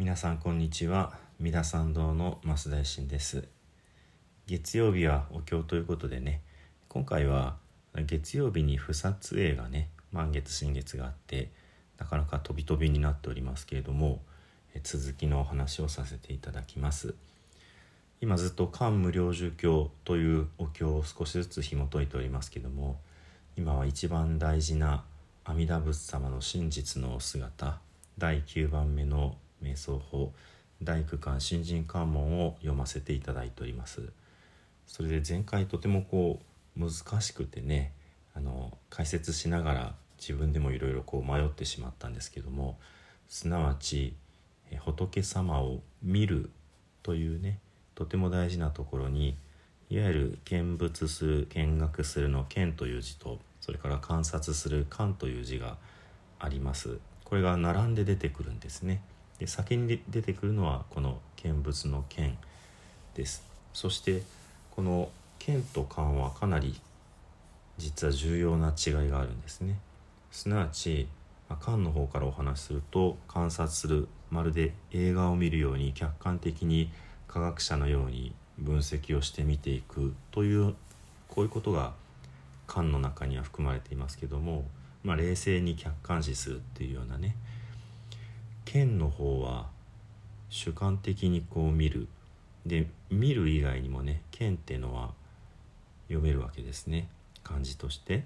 皆さんこんにちは。三田参道の増田信です。月曜日はお経ということでね今回は月曜日に不撮影がね満月新月があってなかなか飛び飛びになっておりますけれども続きのお話をさせていただきます。今ずっと「漢無量寿経」というお経を少しずつ紐解いておりますけども今は一番大事な阿弥陀仏様の真実の姿第9番目の瞑想法大工館新人関門を読ませていただいております。それで前回とてもこう難しくてねあの解説しながら自分でもいろいろこう迷ってしまったんですけどもすなわち仏様を見るというねとても大事なところにいわゆる見物する見学するの見という字とそれから観察する観という字があります。これが並んで出てくるんですね。で先に出てくるのはこの見物の見です。そしてこの見と観はかなり実は重要な違いがあるんですね。すなわち観の方からお話しすると観察するまるで映画を見るように客観的に科学者のように分析をして見ていくというこういうことが観の中には含まれていますけども、まあ、冷静に客観視するっていうようなね剣の方は主観的にこう見る。で見る以外にもね剣っていうのは読めるわけですね。漢字として。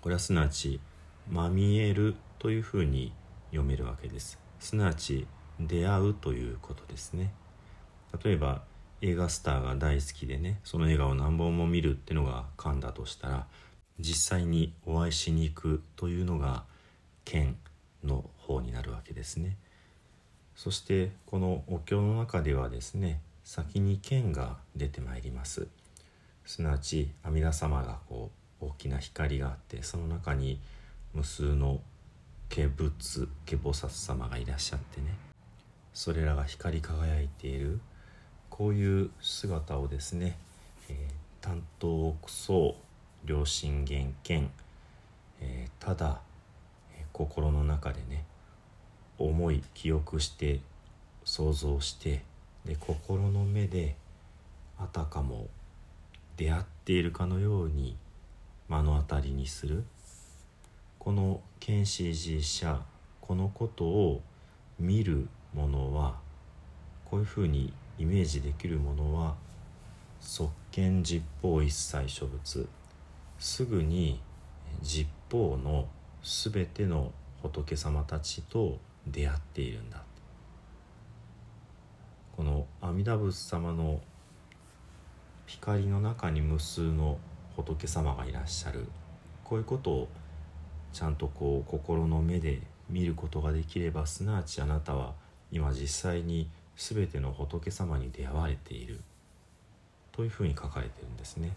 これはすなわち「まみえる」というふうに読めるわけです。すなわち出会うということですね。例えば映画スターが大好きでねその映画を何本も見るっていうのが勘だとしたら実際にお会いしに行くというのが剣の方になるわけですね。そしてこのお経の中ではですね先に剣が出てまいります。すなわち阿弥陀様がこう大きな光があってその中に無数の化仏化菩薩様がいらっしゃってねそれらが光り輝いているこういう姿をですね、えー、担当奥層良心厳見、えー、ただ、えー、心の中でね思い記憶して想像してで心の目であたかも出会っているかのように目の当たりにする。この剣士寺社このことを見るものはこういうふうにイメージできるものは即見実法一切諸仏すぐに実法の全ての仏様たちと出会っているんだ。この阿弥陀仏様の光の中に無数の仏様がいらっしゃる。こういうことをちゃんとこう心の目で見ることができればすなわちあなたは今実際に全ての仏様に出会われている。というふうに書かれてるんですね。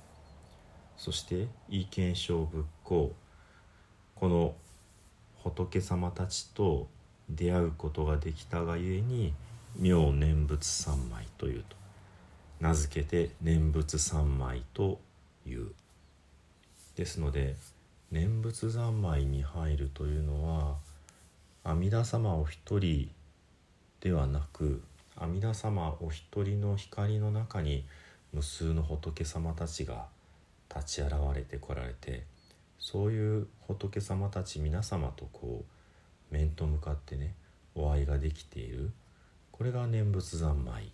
そして「意見小仏教」この仏様たちと出会うことができたがゆえに妙念仏三昧というと名付けて念仏三昧という。ですので念仏三昧に入るというのは阿弥陀様お一人ではなく阿弥陀様お一人の光の中に無数の仏様たちが立ち現れてこられてそういう仏様たち皆様とこう面と向かってねお会いができている。これが念仏三昧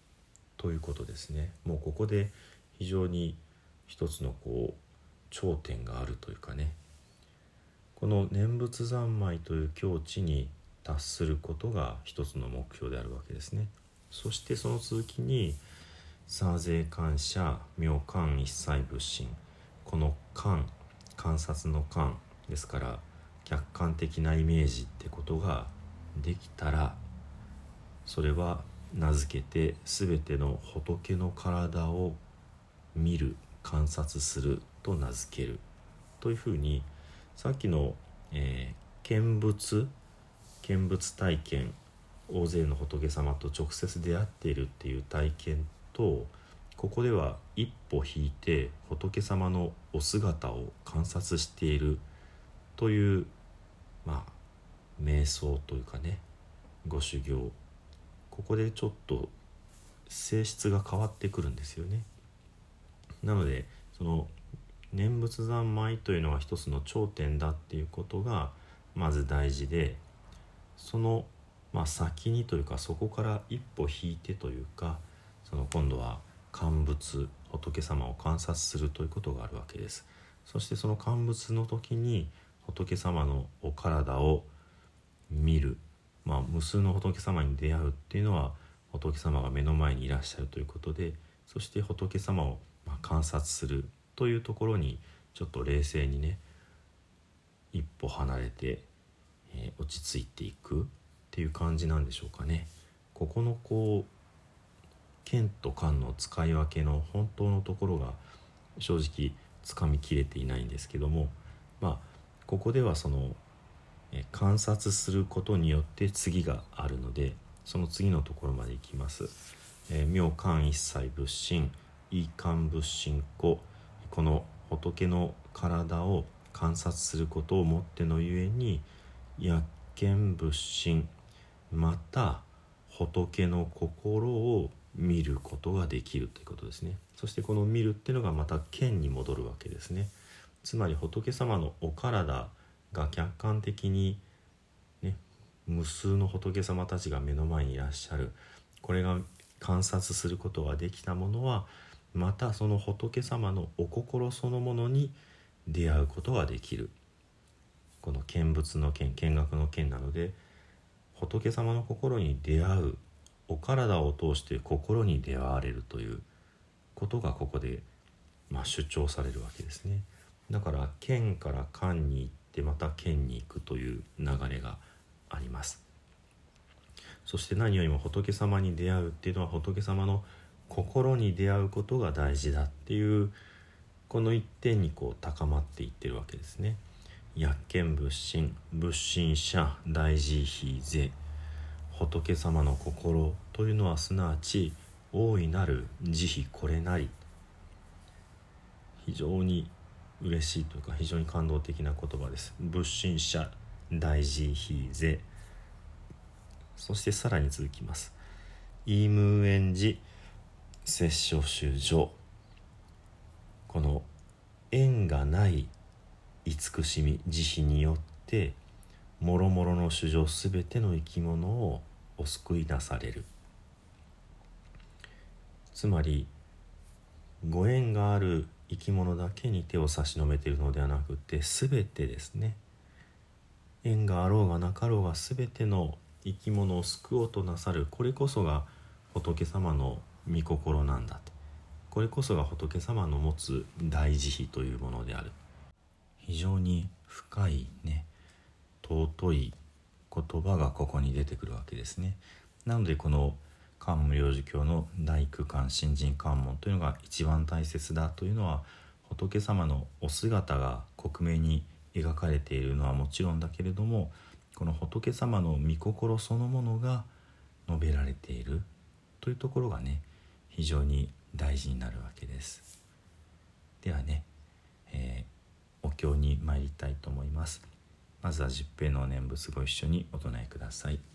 ということですね。もうここで非常に一つのこう頂点があるというかね。この念仏三昧という境地に達することが一つの目標であるわけですね。そしてその続きに「サ税感謝妙観一切仏心」この観観察の観ですから客観的なイメージってことができたらそれは名付けて全ての仏の体を見る観察すると名付けるというふうにさっきの、えー、見物見物体験大勢の仏様と直接出会っているっていう体験とここでは一歩引いて仏様のお姿を観察しているというまあ瞑想というかねご修行ここでちょっと性質が変わってくるんですよね。なのでその念仏三昧というのが一つの頂点だっていうことがまず大事でその、まあ、先にというかそこから一歩引いてというかその今度は乾物仏様を観察するということがあるわけですそしてその乾物の時に仏様のお体を見るまあ無数の仏様に出会うっていうのは仏様が目の前にいらっしゃるということでそして仏様を観察するというところにちょっと冷静にね一歩離れて、えー、落ち着いていくっていう感じなんでしょうかね。ここのこう剣と漢の使い分けの本当のところが正直つかみきれていないんですけどもまあここではその観察することによって次があるのでその次のところまでいきます。え、妙観一切仏心異観仏心故この仏の体を観察することをもってのゆえに薬見仏心また仏の心を見ることができるということですねそしてこの見るっていうのがまた剣に戻るわけですねつまり仏様のお体が客観的にね無数の仏様たちが目の前にいらっしゃる。これが観察することができたものはまたその仏様のお心そのものに出会うことができる。この見物の見見学の見なので仏様の心に出会うお体を通して心に出会われるということがここで、まあ、主張されるわけですね。だから剣から観に行ってまた剣に行くという流れがあります。そして何よりも仏様に出会うっていうのは仏様の心に出会うことが大事だっていうこの一点にこう高まっていってるわけですね。薬見仏心仏心者大事非是。仏様の心というのはすなわち大いなる慈悲これなり。非常に嬉しいというか非常に感動的な言葉です。仏心者大事非是。そしてさらに続きます。イムエンジ摂生修上この縁がない慈しみ慈悲によってもろもろの主情すべての生き物をお救いなされる。つまりご縁がある生き物だけに手を差し伸べているのではなくて全てですね。縁があろうがなかろうが全ての生き物を救おうとなさるこれこそが仏様の御心なんだと。これこそが仏様の持つ大慈悲というものである。非常に深いね尊い言葉がここに出てくるわけですね。なのでこの漢無量寿経の大空間新人関門というのが一番大切だというのは仏様のお姿が克明に描かれているのはもちろんだけれどもこの仏様の御心そのものが述べられているというところがね非常に大事になるわけです。ではね、えー、お経に参りたいと思います。まずは十平の念仏ご一緒にお唱えください。